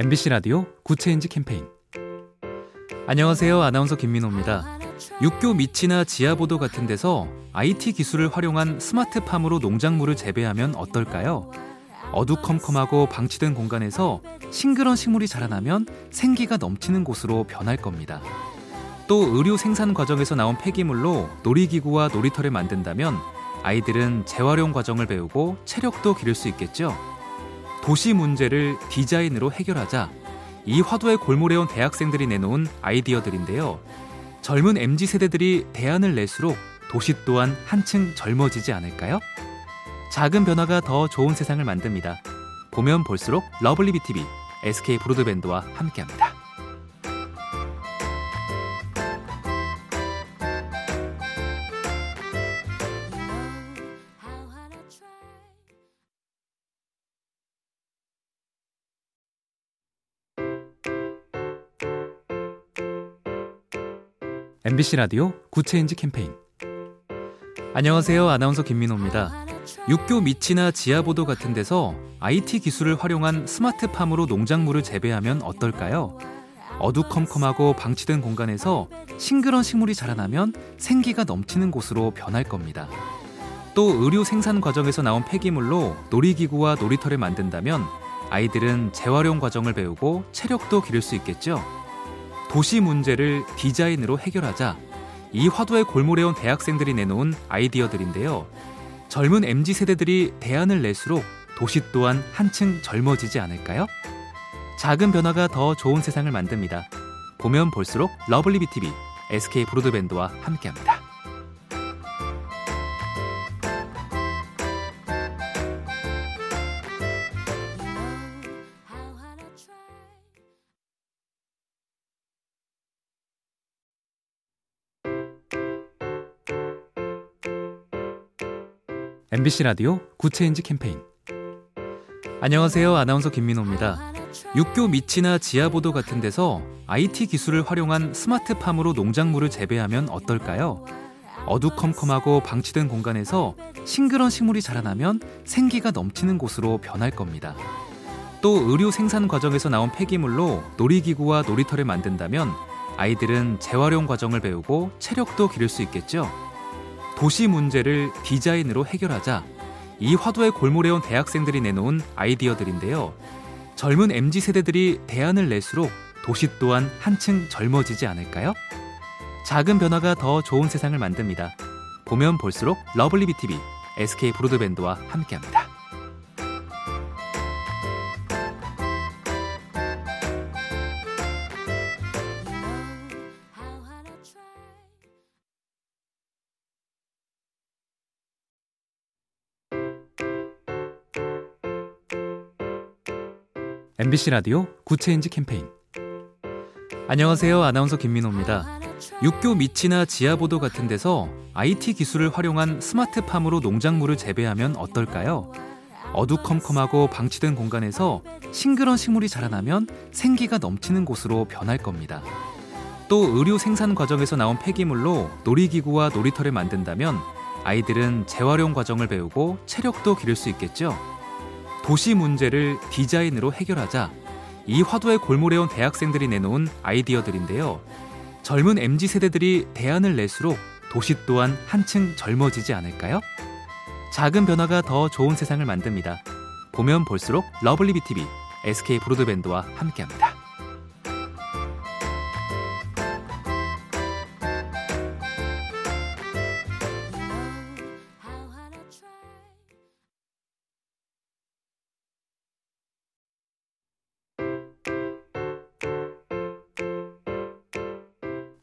MBC 라디오 Good Change 캠페인 안녕하세요. 아나운서 김민호입니다. 육교 밑이나 지하보도 같은 데서 IT 기술을 활용한 스마트팜으로 농작물을 재배하면 어떨까요? 어두컴컴하고 방치된 공간에서 싱그런 식물이 자라나면 생기가 넘치는 곳으로 변할 겁니다. 또 의류 생산 과정에서 나온 폐기물로 놀이기구와 놀이터를 만든다면 아이들은 재활용 과정을 배우고 체력도 기를 수 있겠죠. 도시 문제를 디자인으로 해결하자 이 화두에 골몰해온 대학생들이 내놓은 아이디어들인데요. 젊은 MZ 세대들이 대안을 낼수록 도시 또한 한층 젊어지지 않을까요? 작은 변화가 더 좋은 세상을 만듭니다. 보면 볼수록 lovely B tv SK 브로드밴드와 함께합니다. MBC 라디오 Good Change 캠페인 안녕하세요. 아나운서 김민호입니다. 육교 밑이나 지하보도 같은 데서 IT 기술을 활용한 스마트팜으로 농작물을 재배하면 어떨까요? 어두컴컴하고 방치된 공간에서 싱그런 식물이 자라나면 생기가 넘치는 곳으로 변할 겁니다. 또 의류 생산 과정에서 나온 폐기물로 놀이기구와 놀이터를 만든다면 아이들은 재활용 과정을 배우고 체력도 기를 수 있겠죠. 도시 문제를 디자인으로 해결하자 이 화두에 골몰해온 대학생들이 내놓은 아이디어들인데요. 젊은 MZ 세대들이 대안을 낼수록 도시 또한 한층 젊어지지 않을까요? 작은 변화가 더 좋은 세상을 만듭니다. 보면 볼수록 lovely B tv SK 브로드밴드와 함께합니다. MBC 라디오 Good Change 캠페인 안녕하세요. 아나운서 김민호입니다. 육교 밑이나 지하보도 같은 데서 IT 기술을 활용한 스마트팜으로 농작물을 재배하면 어떨까요? 어두컴컴하고 방치된 공간에서 싱그런 식물이 자라나면 생기가 넘치는 곳으로 변할 겁니다. 또 의류 생산 과정에서 나온 폐기물로 놀이기구와 놀이터를 만든다면 아이들은 재활용 과정을 배우고 체력도 기를 수 있겠죠. 도시 문제를 디자인으로 해결하자 이 화두에 골몰해온 대학생들이 내놓은 아이디어들인데요. 젊은 MZ 세대들이 대안을 낼수록 도시 또한 한층 젊어지지 않을까요? 작은 변화가 더 좋은 세상을 만듭니다. 보면 볼수록 lovely B tv SK 브로드밴드와 함께합니다. MBC 라디오 Good Change 캠페인 안녕하세요. 아나운서 김민호입니다. 육교 밑이나 지하보도 같은 데서 IT 기술을 활용한 스마트팜으로 농작물을 재배하면 어떨까요? 어두컴컴하고 방치된 공간에서 싱그런 식물이 자라나면 생기가 넘치는 곳으로 변할 겁니다. 또 의류 생산 과정에서 나온 폐기물로 놀이기구와 놀이터를 만든다면 아이들은 재활용 과정을 배우고 체력도 기를 수 있겠죠. 도시 문제를 디자인으로 해결하자 이 화두에 골몰해온 대학생들이 내놓은 아이디어들인데요. 젊은 MZ 세대들이 대안을 낼수록 도시 또한 한층 젊어지지 않을까요? 작은 변화가 더 좋은 세상을 만듭니다. 보면 볼수록 lovely B tv SK 브로드밴드와 함께합니다.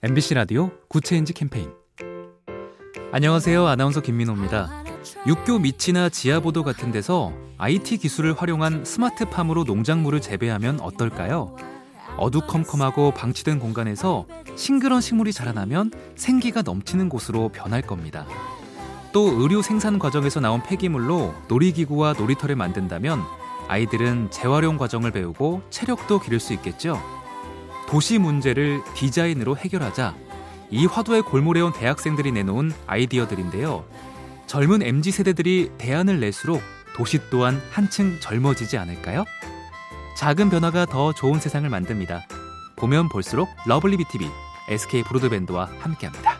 MBC 라디오 Good Change 캠페인 안녕하세요. 아나운서 김민호입니다. 육교 밑이나 지하보도 같은 데서 IT 기술을 활용한 스마트팜으로 농작물을 재배하면 어떨까요? 어두컴컴하고 방치된 공간에서 싱그런 식물이 자라나면 생기가 넘치는 곳으로 변할 겁니다. 또 의류 생산 과정에서 나온 폐기물로 놀이기구와 놀이터를 만든다면 아이들은 재활용 과정을 배우고 체력도 기를 수 있겠죠. 도시 문제를 디자인으로 해결하자 이 화두에 골몰해온 대학생들이 내놓은 아이디어들인데요. 젊은 MZ 세대들이 대안을 낼수록 도시 또한 한층 젊어지지 않을까요? 작은 변화가 더 좋은 세상을 만듭니다. 보면 볼수록 lovely B tv SK 브로드밴드와 함께합니다.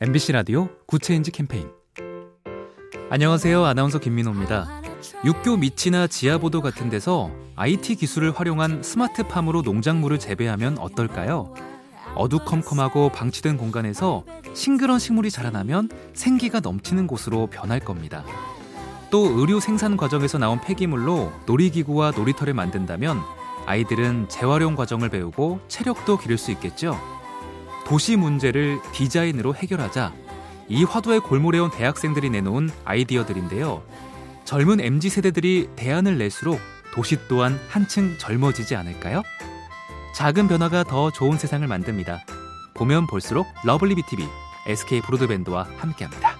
MBC 라디오 Good Change 캠페인 안녕하세요. 아나운서 김민호입니다. 육교 밑이나 지하보도 같은 데서 IT 기술을 활용한 스마트팜으로 농작물을 재배하면 어떨까요? 어두컴컴하고 방치된 공간에서 싱그런 식물이 자라나면 생기가 넘치는 곳으로 변할 겁니다. 또 의류 생산 과정에서 나온 폐기물로 놀이기구와 놀이터를 만든다면 아이들은 재활용 과정을 배우고 체력도 기를 수 있겠죠. 도시 문제를 디자인으로 해결하자 이 화두에 골몰해온 대학생들이 내놓은 아이디어들인데요. 젊은 MZ 세대들이 대안을 낼수록 도시 또한 한층 젊어지지 않을까요? 작은 변화가 더 좋은 세상을 만듭니다. 보면 볼수록 lovely B tv SK 브로드밴드와 함께합니다.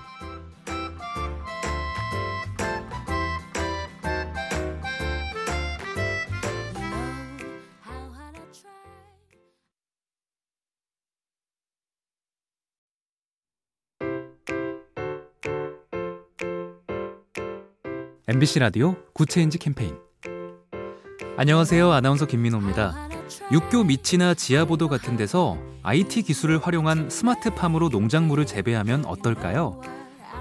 MBC 라디오 Good Change 캠페인 안녕하세요. 아나운서 김민호입니다. 육교 밑이나 지하보도 같은 데서 IT 기술을 활용한 스마트팜으로 농작물을 재배하면 어떨까요?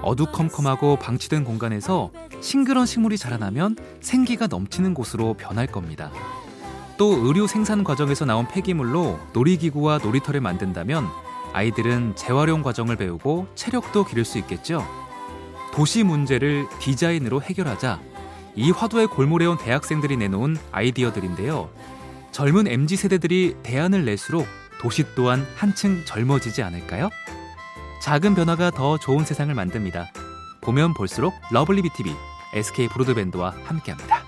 어두컴컴하고 방치된 공간에서 싱그런 식물이 자라나면 생기가 넘치는 곳으로 변할 겁니다. 또 의류 생산 과정에서 나온 폐기물로 놀이기구와 놀이터를 만든다면 아이들은 재활용 과정을 배우고 체력도 기를 수 있겠죠. 도시 문제를 디자인으로 해결하자 이 화두에 골몰해온 대학생들이 내놓은 아이디어들인데요. 젊은 MZ 세대들이 대안을 낼수록 도시 또한 한층 젊어지지 않을까요? 작은 변화가 더 좋은 세상을 만듭니다. 보면 볼수록 lovely B tv SK 브로드밴드와 함께합니다.